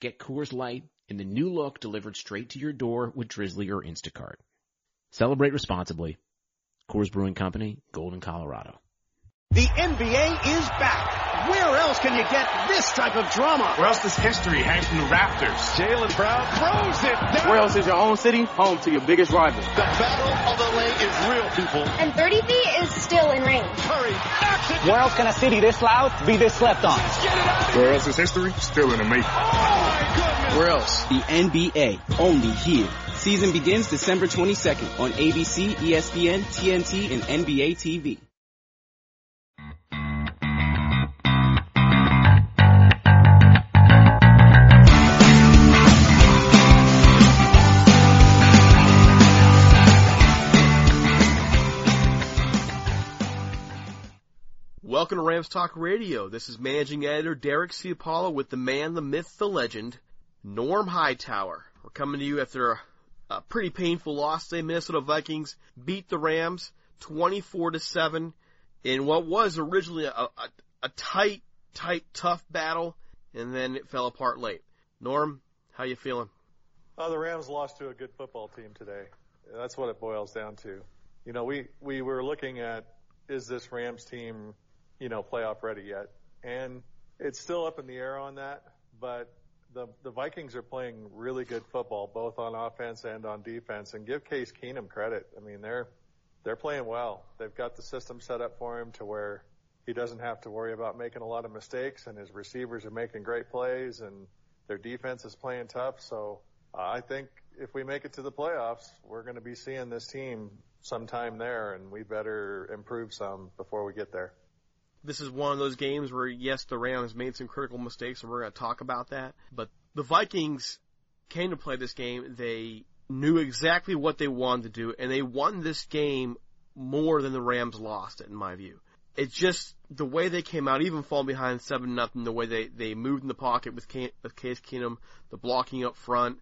Get Coors Light in the new look delivered straight to your door with Drizly or Instacart. Celebrate responsibly. Coors Brewing Company, Golden, Colorado. The NBA is back. Where else can you get this type of drama? Where else does history hang from the Raptors? Jaylen Brown throws it down. Where else is your own city home to your biggest rival? The battle of the lake is real, people. And 30 feet is still in range. Curry knocks it Where else can a city this loud be this slept on? Get it out. Where else is history still in the making? Oh, my goodness. Where else? The NBA, only here. Season begins December 22nd on ABC, ESPN, TNT, and NBA TV. Welcome to Rams Talk Radio. This is managing editor Derek C. Apollo with the man, the myth, the legend, Norm Hightower. We're coming to you after a, a pretty painful loss today. Minnesota Vikings beat the Rams 24 to 7 in what was originally a, a, a tight, tight, tough battle, and then it fell apart late. Norm, how you feeling? Uh, the Rams lost to a good football team today. That's what it boils down to. You know, we, we were looking at, is this Rams team, you know, playoff ready yet? And it's still up in the air on that, but the, the Vikings are playing really good football, both on offense and on defense. And give Case Keenum credit. I mean, they're, they're playing well. They've got the system set up for him to where he doesn't have to worry about making a lot of mistakes and his receivers are making great plays and their defense is playing tough. So uh, I think if we make it to the playoffs, we're going to be seeing this team sometime there and we better improve some before we get there. This is one of those games where, yes, the Rams made some critical mistakes, and we're going to talk about that. But the Vikings came to play this game. They knew exactly what they wanted to do, and they won this game more than the Rams lost it, in my view. It's just the way they came out, even falling behind seven nothing, the way they they moved in the pocket with, with Case Keenum, the blocking up front,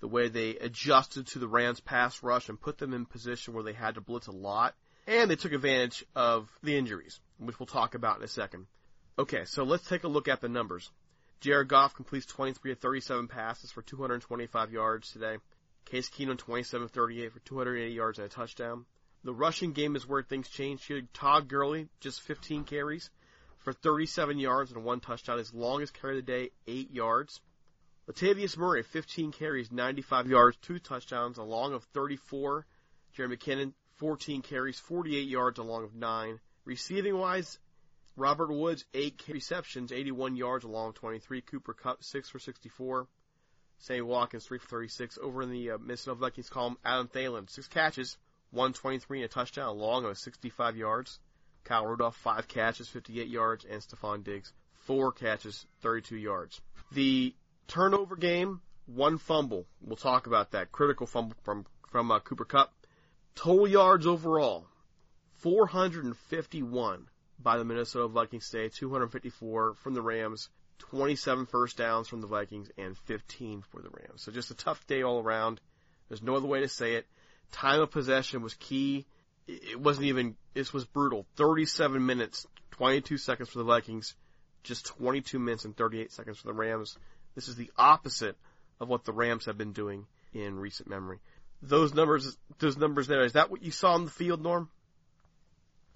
the way they adjusted to the Rams pass rush and put them in position where they had to blitz a lot, and they took advantage of the injuries, which we'll talk about in a second. Okay, so let's take a look at the numbers. Jared Goff completes 23 of 37 passes for 225 yards today. Case Keenum 27 of 38 for 280 yards and a touchdown. The rushing game is where things change here. Todd Gurley, just 15 carries for 37 yards and one touchdown. His longest carry of the day, 8 yards. Latavius Murray, 15 carries, 95 yards, 2 touchdowns, a long of 34. Jerick McKinnon, 14 carries, 48 yards, along of 9. Receiving wise, Robert Woods, 8 receptions, 81 yards, along 23. Cooper Kupp, 6 for 64. Sammy Watkins, 3 for 36. Over in the uh, Minnesota Vikings column, Adam Thielen, 6 catches, 123 and a touchdown, a long of 65 yards. Kyle Rudolph, 5 catches, 58 yards. And Stefon Diggs, 4 catches, 32 yards. The turnover game, one fumble. We'll talk about that. Critical fumble from from uh, Cooper Kupp. Total yards overall, 451 by the Minnesota Vikings today, 254 from the Rams, 27 first downs from the Vikings, and 15 for the Rams. So just a tough day all around. There's no other way to say it. Time of possession was key. It wasn't even, this was brutal. 37 minutes, 22 seconds for the Vikings, just 22 minutes and 38 seconds for the Rams. This is the opposite of what the Rams have been doing in recent memory. Those numbers, those numbers there, is that what you saw on the field, Norm?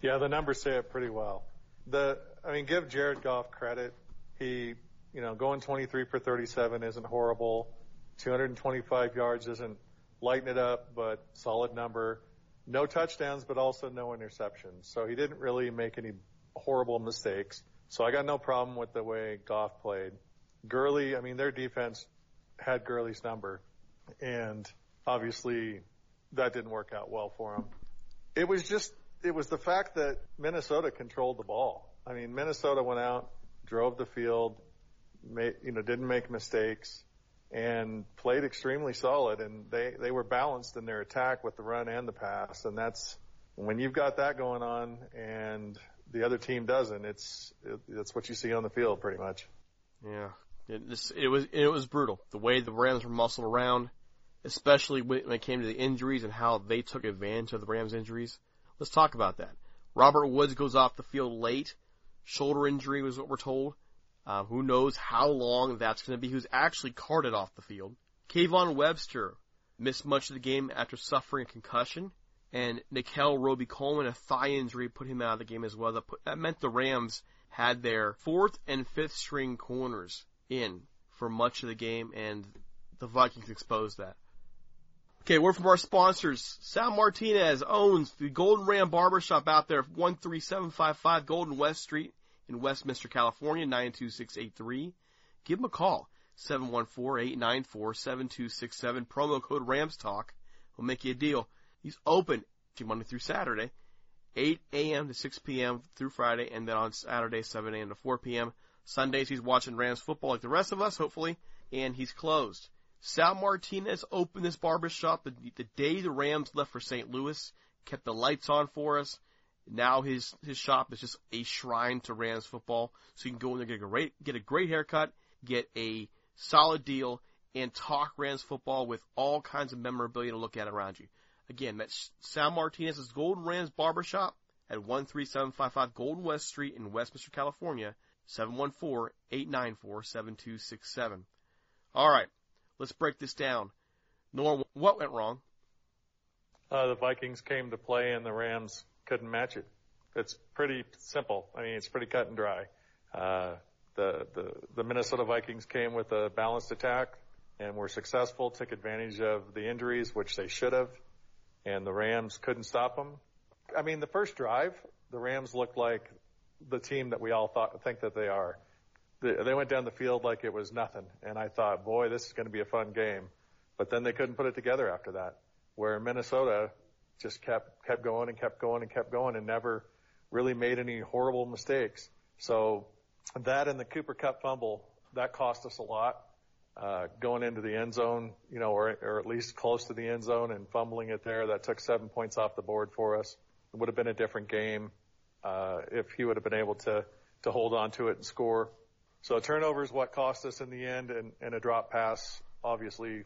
Yeah, the numbers say it pretty well. The, I mean, give Jared Goff credit. He, you know, going 23 for 37 isn't horrible. 225 yards isn't lighting it up, but solid number. No touchdowns, but also no interceptions. So he didn't really make any horrible mistakes. So I got no problem with the way Goff played. Gurley, I mean, their defense had Gurley's number, and obviously that didn't work out well for him. It was just, it was the fact that Minnesota controlled the ball. I mean, Minnesota went out, drove the field, made, you know, didn't make mistakes and played extremely solid and they, they were balanced in their attack with the run and the pass. And that's when you've got that going on and the other team doesn't, it's, it, it's what you see on the field pretty much. Yeah. It, it was, it was brutal. The way the Rams were muscled around, especially when it came to the injuries and how they took advantage of the Rams injuries. Let's talk about that. Robert Woods goes off the field late. Shoulder injury was what we're told. Uh, who knows how long that's going to be? Who's actually carted off the field? Kayvon Webster missed much of the game after suffering a concussion, and Nickell Robey-Coleman, a thigh injury, put him out of the game as well. That, put, that meant the Rams had their fourth and fifth string corners in for much of the game, and the Vikings exposed that. Okay, word from our sponsors. Sal Martinez owns the Golden Ram Barbershop out there, 13755 Golden West Street in Westminster, California, 92683. Give him a call, 714-894-7267. Promo code RAMSTALK will make you a deal. He's open Monday through Saturday, 8 a.m. to 6 p.m. through Friday, and then on Saturday, 7 a.m. to 4 p.m. Sundays, he's watching Rams football like the rest of us, hopefully, and he's closed. Sal Martinez opened this barbershop the, the day the Rams left for St. Louis, kept the lights on for us. Now his his shop is just a shrine to Rams football, so you can go in there get a great get a great haircut, get a solid deal, and talk Rams football with all kinds of memorabilia to look at around you. Again, that's Sal Martinez's Golden Rams Barbershop at 13755 Golden West Street in Westminster, California, 714-894-7267. All right, let's break this down. Norm, what went wrong? Uh, the Vikings came to play and the Rams couldn't match it. It's pretty simple. I mean, it's pretty cut and dry. Uh, the, the, the Minnesota Vikings came with a balanced attack and were successful, took advantage of the injuries, which they should have, and the Rams couldn't stop them. I mean, the first drive, the Rams looked like the team that we all thought, think that they are. They went down the field like it was nothing, and I thought, boy, this is going to be a fun game. But then they couldn't put it together after that. Where Minnesota, just kept kept going and kept going and kept going and never really made any horrible mistakes. So that and the Cooper Kupp fumble that cost us a lot. Uh, going into the end zone, you know, or, or at least close to the end zone and fumbling it there, that took seven points off the board for us. It would have been a different game uh, if he would have been able to to hold on to it and score. So a turnover is what cost us in the end, and, and a drop pass obviously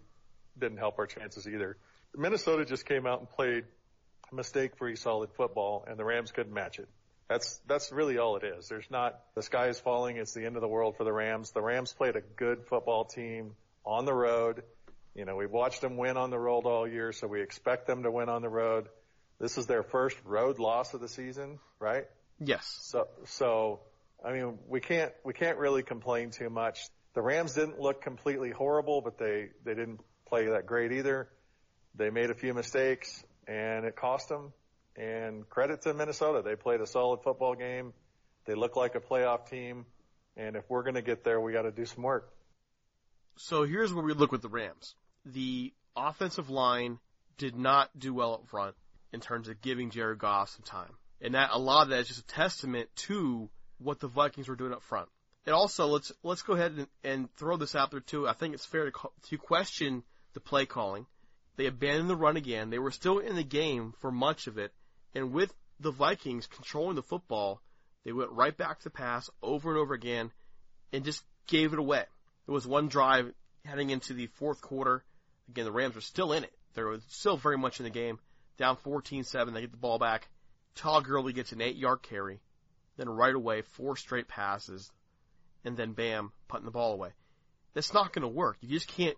didn't help our chances either. Minnesota just came out and played mistake-free solid football, and the Rams couldn't match it. That's that's really all it is. There's not the sky is falling. It's the end of the world for the Rams. The Rams played a good football team on the road. You know, we've watched them win on the road all year, so we expect them to win on the road. This is their first road loss of the season, right? Yes. So so I mean, we can't we can't really complain too much. The Rams didn't look completely horrible, but they they didn't play that great either. They made a few mistakes and it cost them. And credit to Minnesota. They played a solid football game. They look like a playoff team. And if we're going to get there, we got to do some work. So here's where we look with the Rams. The offensive line did not do well up front in terms of giving Jared Goff some time. And that a lot of that is just a testament to what the Vikings were doing up front. And also, let's let's go ahead and, and throw this out there too. I think it's fair to, to question the play calling They abandoned the run again. They were still in the game for much of it. And with the Vikings controlling the football, they went right back to pass over and over again and just gave it away. There was one drive heading into the fourth quarter. Again, the Rams were still in it. They were still very much in the game. Down 14-7, they get the ball back. Todd Gurley gets an eight-yard carry. Then right away, four straight passes. And then bam, putting the ball away. That's not going to work. You just can't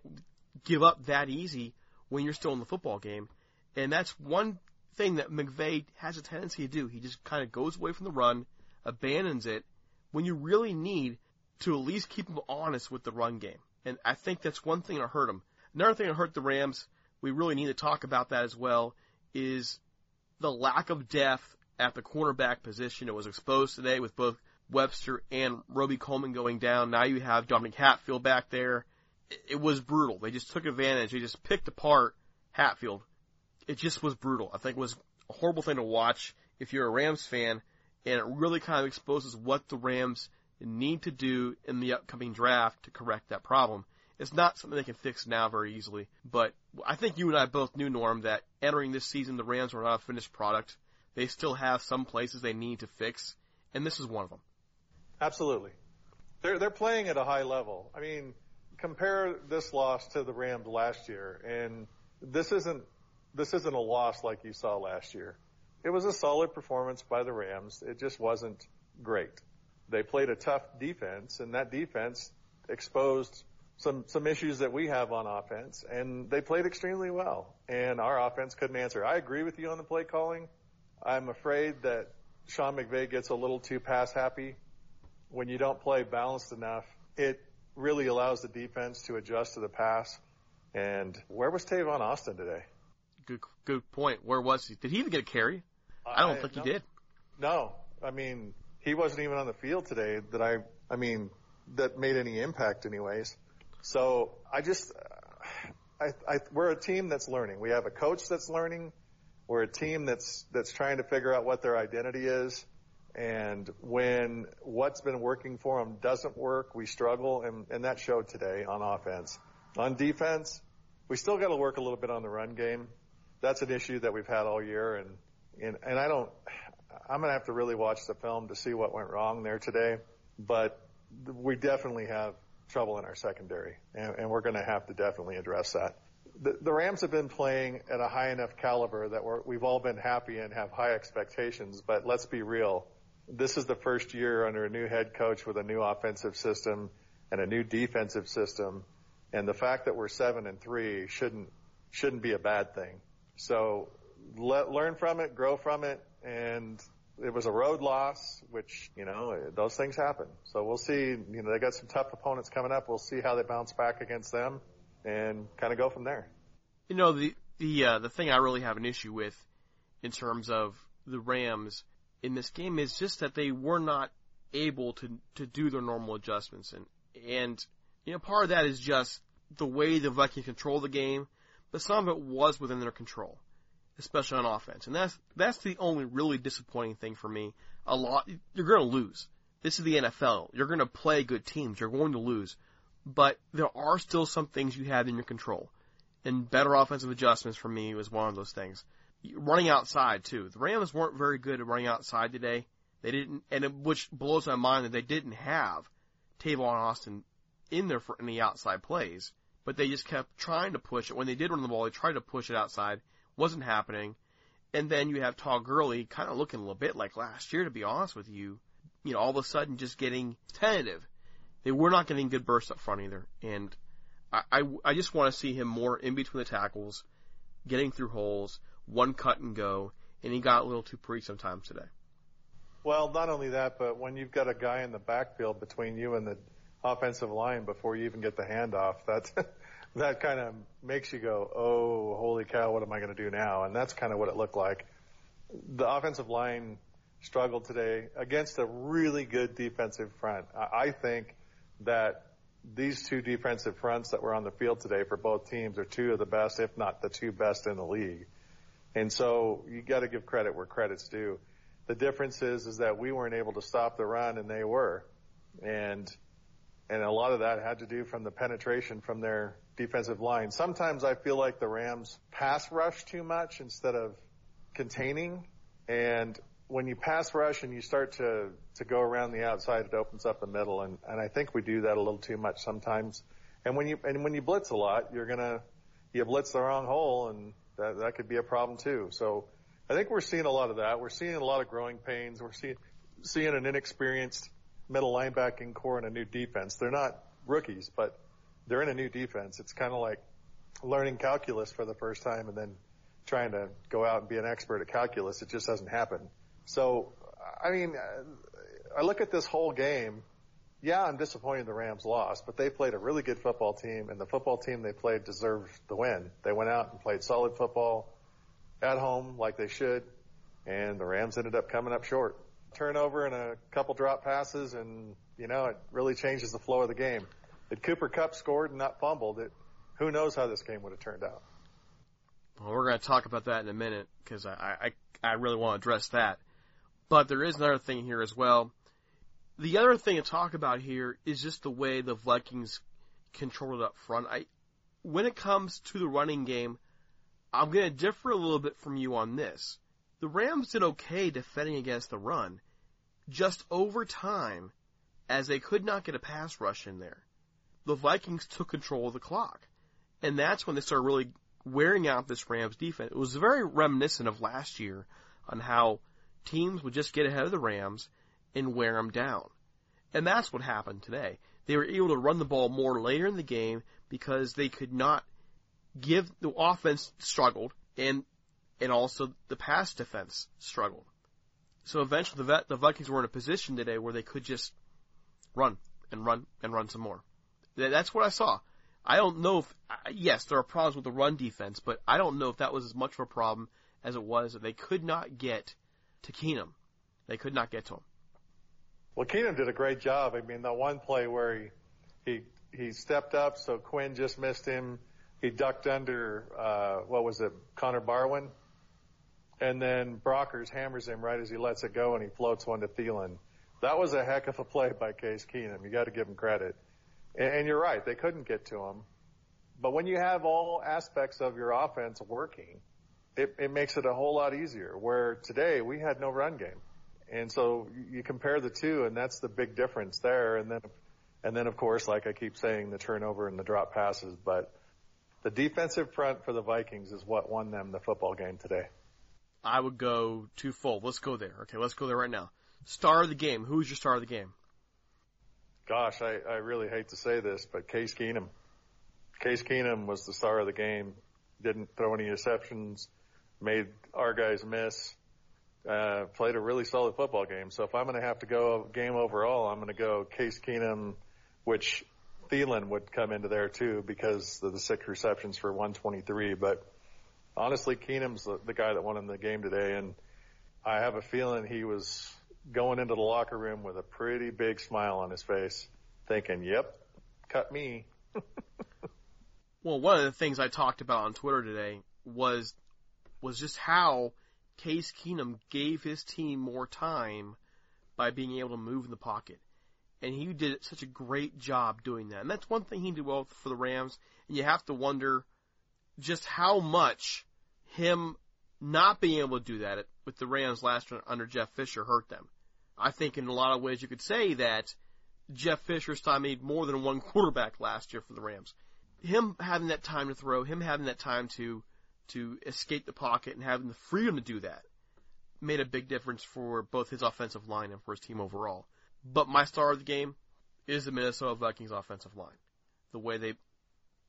give up that easy when you're still in the football game. And that's one thing that McVay has a tendency to do. He just kind of goes away from the run, abandons it, when you really need to at least keep him honest with the run game. And I think that's one thing that hurt him. Another thing that hurt the Rams, we really need to talk about that as well, is the lack of depth at the cornerback position. It was exposed today with both Webster and Robey-Coleman going down. Now you have Dominique Hatfield back there. It was brutal. They just took advantage. They just picked apart Hatfield. It just was brutal. I think it was a horrible thing to watch if you're a Rams fan, and it really kind of exposes what the Rams need to do in the upcoming draft to correct that problem. It's not something they can fix now very easily, but I think you and I both knew, Norm, that entering this season, the Rams were not a finished product. They still have some places they need to fix, and this is one of them. Absolutely. They're, they're playing at a high level. I mean, compare this loss to the Rams last year, and this isn't, this isn't a loss like you saw last year. It was a solid performance by the Rams. It just wasn't great. They played a tough defense, and that defense exposed some some issues that we have on offense, and they played extremely well. And our offense couldn't answer. I agree with you on the play calling. I'm afraid that Sean McVay gets a little too pass happy when you don't play balanced enough. It really allows the defense to adjust to the pass. And where was Tavon Austin today? Good good point. Where was he? Did he even get a carry? I don't I, think no, he did. No, I mean he wasn't even on the field today. That I, I mean, that made any impact, anyways. So I just, I, I, we're a team that's learning. We have a coach that's learning. We're a team that's that's trying to figure out what their identity is. And when what's been working for them doesn't work, we struggle, and, and that showed today on offense. On defense, we still got to work a little bit on the run game. That's an issue that we've had all year, and and, and I don't. I'm gonna have to really watch the film to see what went wrong there today, but we definitely have trouble in our secondary, and, and we're going to have to definitely address that. The, Rams have been playing at a high enough caliber that we're, we've all been happy and have high expectations. But let's be real, this is the first year under a new head coach with a new offensive system and a new defensive system, and the fact that we're seven and three shouldn't shouldn't be a bad thing. So let, learn from it, grow from it, and it was a road loss, which, you know, those things happen. So we'll see, you know, they got some tough opponents coming up. We'll see how they bounce back against them and kind of go from there. You know, the, the, uh, the thing I really have an issue with in terms of the Rams in this game is just that they were not able to, to do their normal adjustments. And, and, you know, part of that is just the way the Vikings control the game, but some of it was within their control especially on offense. And that's that's the only really disappointing thing for me. A lot you're going to lose. This is the NFL. You're going to play good teams. You're going to lose. But there are still some things you have in your control. And better offensive adjustments for me was one of those things. Running outside too. The Rams weren't very good at running outside today. They didn't, and it, which blows my mind that they didn't have Tavon Austin in there for any outside plays. But they just kept trying to push it. When they did run the ball, they tried to push it outside wasn't happening. And then you have Todd Gurley kind of looking a little bit like last year, to be honest with you. You know, all of a sudden just getting tentative. They were not getting good bursts up front either. And I, I, I just want to see him more in between the tackles, getting through holes, one cut and go. And he got a little too pretty sometimes today. Well, not only that, but when you've got a guy in the backfield between you and the offensive line before you even get the handoff, that's that kind of makes you go, oh, holy cow, what am I going to do now? And that's kind of what it looked like. The offensive line struggled today against a really good defensive front. I think that these two defensive fronts that were on the field today for both teams are two of the best, if not the two best in the league. And so you got to give credit where credit's due. The difference is, is that we weren't able to stop the run and they were. And, and a lot of that had to do from the penetration from their defensive line. Sometimes I feel like the Rams pass rush too much instead of containing. And when you pass rush and you start to, to go around the outside, it opens up the middle. And, and I think we do that a little too much sometimes. And when you, and when you blitz a lot, you're going to, you blitz the wrong hole and that, that could be a problem too. So I think we're seeing a lot of that. We're seeing a lot of growing pains. We're seeing, seeing an inexperienced middle linebacking core and a new defense. They're not rookies, but they're in a new defense. It's kind of like learning calculus for the first time and then trying to go out and be an expert at calculus. It just doesn't happen. So, I mean, uh, I look at this whole game. Yeah, I'm disappointed the Rams lost, but they played a really good football team and the football team they played deserved the win. They went out and played solid football at home like they should and the Rams ended up coming up short. Turnover and a couple drop passes and, you know, it really changes the flow of the game. If Cooper Kupp scored and not fumbled, it, who knows how this game would have turned out. Well, we're going to talk about that in a minute because I, I, I really want to address that. But there is another thing here as well. The other thing to talk about here is just the way the Vikings controlled it up front. I, when it comes to the running game, I'm going to differ a little bit from you on this. The Rams did okay defending against the run, just over time, as they could not get a pass rush in there. The Vikings took control of the clock. And that's when they started really wearing out this Rams defense. It was very reminiscent of last year on how teams would just get ahead of the Rams and wear them down. And that's what happened today. They were able to run the ball more later in the game because they could not give the offense struggled and and also the pass defense struggled. So eventually the, the Vikings were in a position today where they could just run and run and run some more. That's what I saw. I don't know if, yes, there are problems with the run defense, but I don't know if that was as much of a problem as it was that they could not get to Keenum. They could not get to him. Well, Keenum did a great job. I mean, the one play where he, he, he stepped up, so Quinn just missed him. He ducked under, uh, what was it, Connor Barwin? And then Brockers hammers him right as he lets it go and he floats one to Thielen. That was a heck of a play by Case Keenum. You got to give him credit. And you're right, they couldn't get to him. But when you have all aspects of your offense working, it, it makes it a whole lot easier. Where today we had no run game. And so you compare the two and that's the big difference there. And then, and then of course, like I keep saying, the turnover and the drop passes, but the defensive front for the Vikings is what won them the football game today. I would go twofold. Let's go there. Okay, let's go there right now. Star of the game. Who's your star of the game? gosh, I, I really hate to say this, but Case Keenum. Case Keenum was the star of the game. Didn't throw any interceptions, made our guys miss, uh, played a really solid football game. So if I'm going to have to go game overall, I'm going to go Case Keenum, which Thielen would come into there too because of the six receptions for 123. But honestly, Keenum's the, the guy that won in the game today, and I have a feeling he was going into the locker room with a pretty big smile on his face, thinking, yep, cut me. well, one of the things I talked about on Twitter today was, was just how Case Keenum gave his team more time by being able to move in the pocket. And he did such a great job doing that. And that's one thing he did well for the Rams. And you have to wonder just how much him not being able to do that with the Rams last year under Jeff Fisher hurt them. I think in a lot of ways you could say that Jeff Fisher's time made more than one quarterback last year for the Rams. Him having that time to throw, him having that time to to escape the pocket and having the freedom to do that made a big difference for both his offensive line and for his team overall. But my star of the game is the Minnesota Vikings offensive line. The way they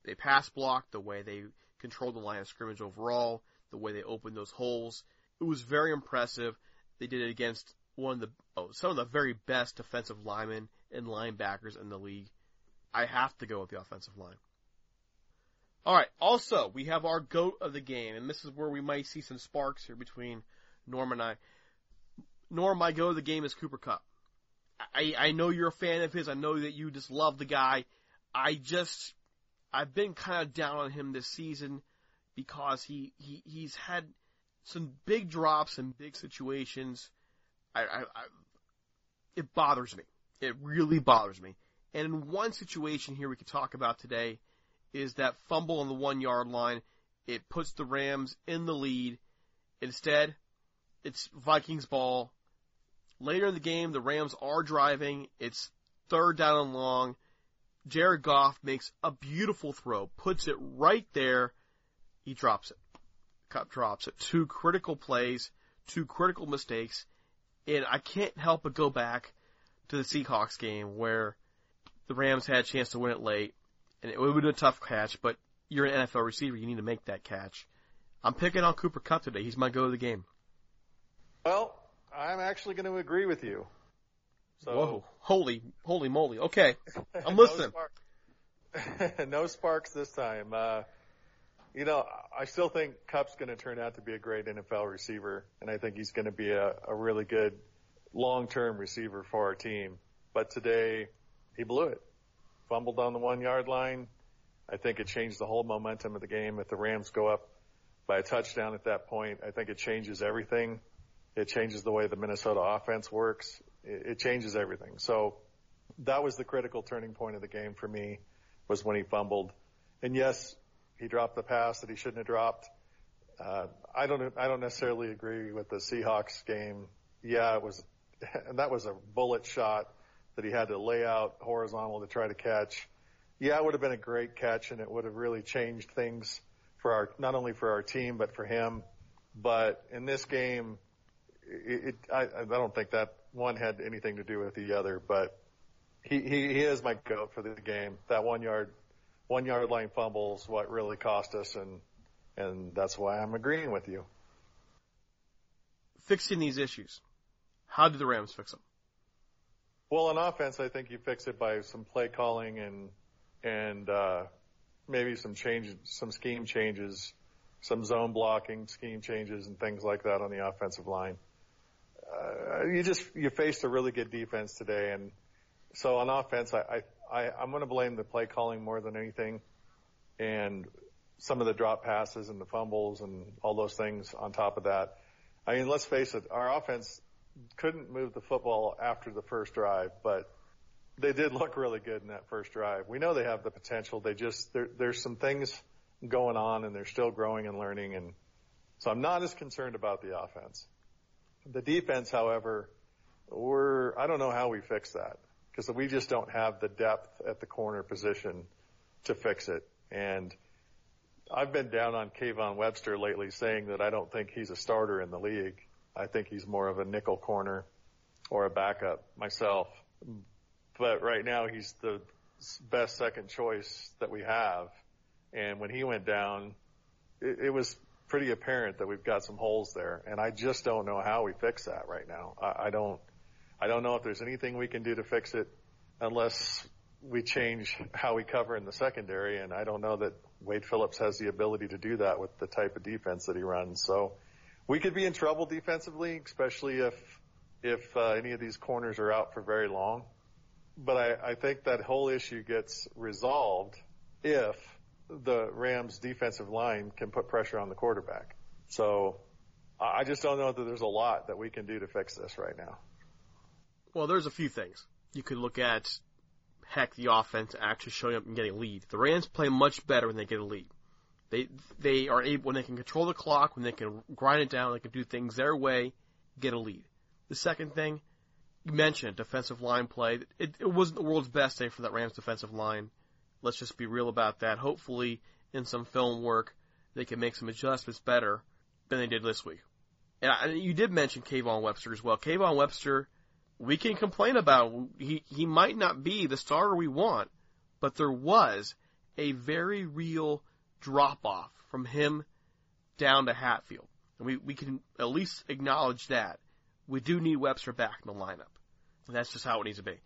they pass block, the way they control the line of scrimmage overall, the way they opened those holes. It was very impressive. They did it against one of the oh, some of the very best defensive linemen and linebackers in the league. I have to go with the offensive line. All right. Also, we have our goat of the game, and this is where we might see some sparks here between Norm and I. Norm, my goat of the game is Cooper Kupp. I, I know you're a fan of his. I know that you just love the guy. I just, I've been kind of down on him this season because he, he he's had some big drops in big situations. I, I, I it bothers me. It really bothers me. And in one situation here we could talk about today is that fumble on the one yard line. It puts the Rams in the lead. Instead, it's Vikings ball. Later in the game, the Rams are driving. It's third down and long. Jared Goff makes a beautiful throw, puts it right there. He drops it. Kupp drops it. Two critical plays, two critical mistakes. And I can't help but go back to the Seahawks game where the Rams had a chance to win it late. And it would have been a tough catch, but you're an NFL receiver. You need to make that catch. I'm picking on Cooper Kupp today. He's my go of the game. Well, I'm actually going to agree with you. So, Whoa. Holy, holy moly. Okay. I'm no listening. spark- no sparks this time. Uh, you know, I still think Kupp's going to turn out to be a great NFL receiver, and I think he's going to be a, a really good long-term receiver for our team. But today, he blew it. Fumbled on the one-yard line. I think it changed the whole momentum of the game. If the Rams go up by a touchdown at that point, I think it changes everything. It changes the way the Minnesota offense works. It, it changes everything. So that was the critical turning point of the game for me was when he fumbled. And yes, he dropped the pass that he shouldn't have dropped. Uh, I don't, I don't necessarily agree with the Seahawks game. Yeah, it was, and that was a bullet shot that he had to lay out horizontal to try to catch. Yeah, it would have been a great catch and it would have really changed things for our, not only for our team, but for him. But in this game, it, it I, I don't think that one had anything to do with the other, but he, he, he is my goat for the game. That one yard, one yard line fumble is what really cost us and, and that's why I'm agreeing with you. Fixing these issues. How do the Rams fix them? Well, on offense, I think you fix it by some play calling and, and, uh, maybe some change, some scheme changes, some zone blocking, scheme changes and things like that on the offensive line. Uh, you just, you faced a really good defense today and so on offense, I, I, I I'm going to blame the play calling more than anything and some of the drop passes and the fumbles and all those things on top of that. I mean, let's face it, our offense couldn't move the football after the first drive, but they did look really good in that first drive. We know they have the potential. They just, there, there's some things going on and they're still growing and learning. And so I'm not as concerned about the offense. The defense, however, we're, I don't know how we fix that because we just don't have the depth at the corner position to fix it. And I've been down on Kayvon Webster lately saying that I don't think he's a starter in the league. I think he's more of a nickel corner or a backup myself. But right now he's the best second choice that we have. And when he went down, it, it was pretty apparent that we've got some holes there. And I just don't know how we fix that right now. I, I don't, I don't know if there's anything we can do to fix it unless we change how we cover in the secondary. And I don't know that Wade Phillips has the ability to do that with the type of defense that he runs. So we could be in trouble defensively, especially if, if uh, any of these corners are out for very long. But I, I think that whole issue gets resolved if the Rams defensive line can put pressure on the quarterback. So I just don't know that there's a lot that we can do to fix this right now. Well, there's a few things. You could look at, heck, the offense actually showing up and getting a lead. The Rams play much better when they get a lead. They they are able when they can control the clock, when they can grind it down, they can do things their way, get a lead. The second thing, you mentioned defensive line play. It, it wasn't the world's best day for that Rams defensive line. Let's just be real about that. Hopefully, in some film work, they can make some adjustments better than they did this week. And, I, you did mention Kayvon Webster as well. Kayvon Webster, we can complain about. He he might not be the starter we want, but there was a very real drop off from him down to Hatfield. And we, we can at least acknowledge that. We do need Webster back in the lineup. And that's just how it needs to be.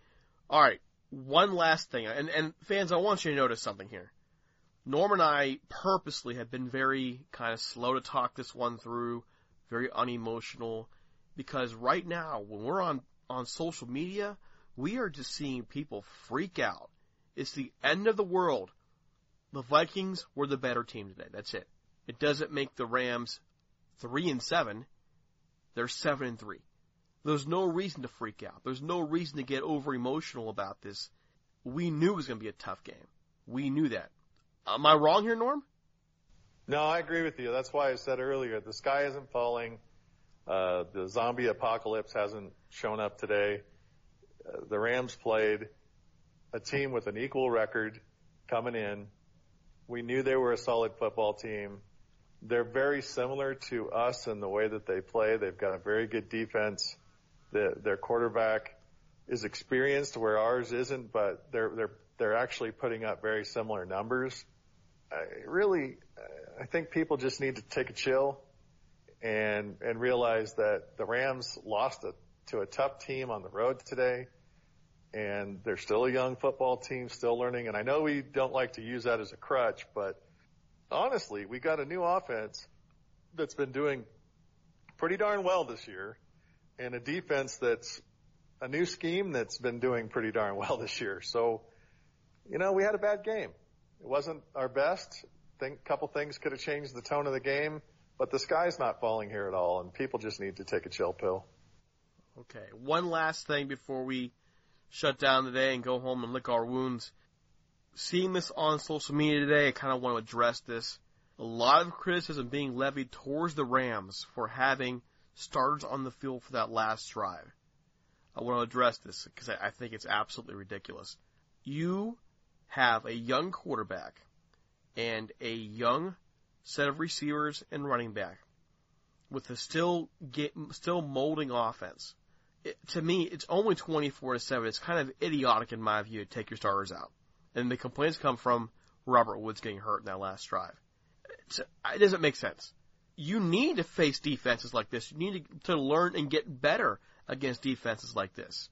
Alright, one last thing. And, and fans, I want you to notice something here. Norm and I purposely have been very kind of slow to talk this one through, very unemotional, because right now, when we're on, on social media, we are just seeing people freak out. It's the end of the world the Vikings were the better team today. That's it. It doesn't make the Rams three and seven. They're seven and three. There's no reason to freak out. There's no reason to get over emotional about this. We knew it was going to be a tough game. We knew that. Am I wrong here, Norm? No, I agree with you. That's why I said earlier, the sky isn't falling. Uh, the zombie apocalypse hasn't shown up today. Uh, the Rams played a team with an equal record coming in. We knew they were a solid football team. They're very similar to us in the way that they play. They've got a very good defense. The, their quarterback is experienced where ours isn't, but they're they're they're actually putting up very similar numbers. I really, I think people just need to take a chill and and realize that the Rams lost a, to a tough team on the road today, and they're still a young football team, still learning. And I know we don't like to use that as a crutch, but honestly, we got a new offense that's been doing pretty darn well this year, and a defense that's a new scheme that's been doing pretty darn well this year. So, you know, we had a bad game. It wasn't our best. Think couple things could have changed the tone of the game, but the sky's not falling here at all, and people just need to take a chill pill. Okay. One last thing before we shut down today and go home and lick our wounds. Seeing this on social media today, I kind of want to address this. A lot of criticism being levied towards the Rams for having starters on the field for that last drive. I want to address this because I think it's absolutely ridiculous. You have a young quarterback and a young set of receivers and running back with a still get, still molding offense. It, to me, it's only 24 to 7. It's kind of idiotic in my view to take your starters out. And the complaints come from Robert Woods getting hurt in that last drive. It's, it doesn't make sense. You need to face defenses like this. You need to, to learn and get better against defenses like this.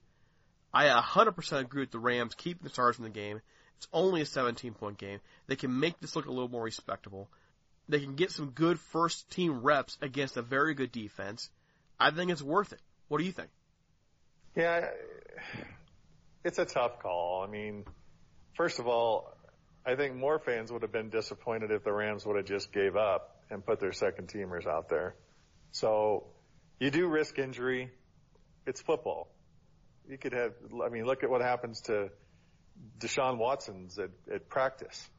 I 100% agree with the Rams keeping the stars in the game. It's only a 17 point game. They can make this look a little more respectable. They can get some good first team reps against a very good defense. I think it's worth it. What do you think? Yeah, it's a tough call. I mean, first of all, I think more fans would have been disappointed if the Rams would have just gave up and put their second teamers out there. So you do risk injury it's football. You could have, I mean, look at what happens to Deshaun Watson's at, at practice.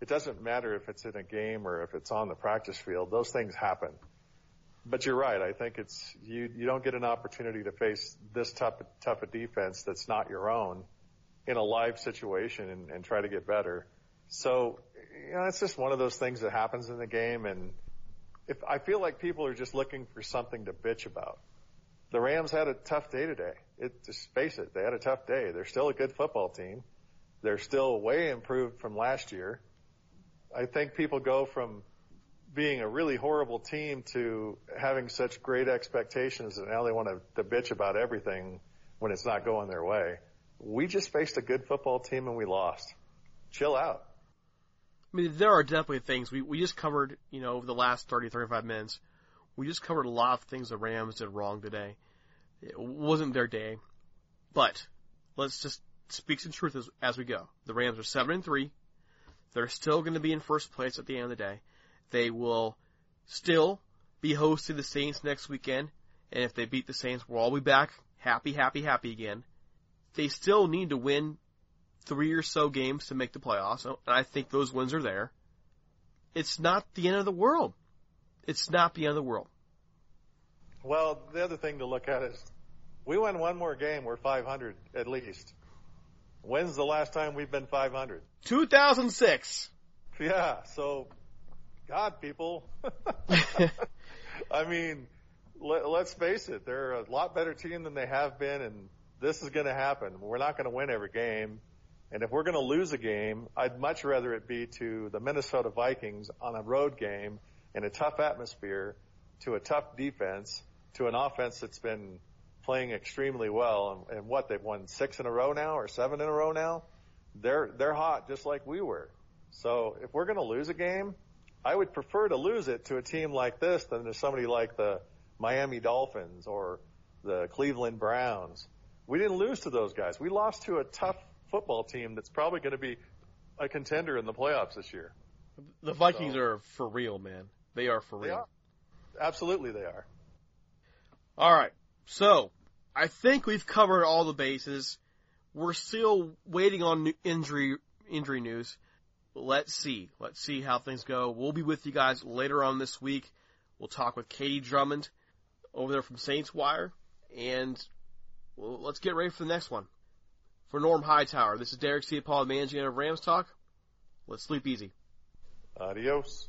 It doesn't matter if it's in a game or if it's on the practice field. Those things happen. But you're right. I think it's you. You don't get an opportunity to face this tough, tough a defense that's not your own in a live situation and, and try to get better. So, you know, it's just one of those things that happens in the game. And if I feel like people are just looking for something to bitch about, the Rams had a tough day today. It, just face it, they had a tough day. They're still a good football team. They're still way improved from last year. I think people go from being a really horrible team to having such great expectations and now they want to, to bitch about everything when it's not going their way. We just faced a good football team and we lost. Chill out. I mean, there are definitely things we, we just covered, you know, over the last 30, 35 minutes we just covered a lot of things the Rams did wrong today. It wasn't their day, but let's just speak some truth as, as we go. The Rams are seven and three. They're still going to be in first place at the end of the day. They will still be hosting the Saints next weekend, and if they beat the Saints, we'll all be back happy, happy, happy again. They still need to win three or so games to make the playoffs, and I think those wins are there. It's not the end of the world it's not the end of the world. Well, the other thing to look at is we win one more game, we're 500 at least. When's the last time we've been 500? 2006. Yeah, so, God, people. I mean, let, let's face it, they're a lot better team than they have been, and this is going to happen. We're not going to win every game. And if we're going to lose a game, I'd much rather it be to the Minnesota Vikings on a road game in a tough atmosphere to a tough defense to an offense that's been playing extremely well and, and what they've won six in a row now or seven in a row now. They're they're hot just like we were. So if we're going to lose a game, I would prefer to lose it to a team like this than to somebody like the Miami Dolphins or the Cleveland Browns. We didn't lose to those guys. We lost to a tough football team that's probably going to be a contender in the playoffs this year. The Vikings so, are for real, man. They are for real. Are. Absolutely, they are. All right. So, I think we've covered all the bases. We're still waiting on injury injury news. Let's see. Let's see how things go. We'll be with you guys later on this week. We'll talk with Katie Drummond over there from Saints Wire, and well, let's get ready for the next one. For Norm Hightower, this is Derek C. Paul, managing editor of Rams Talk. Let's sleep easy. Adios.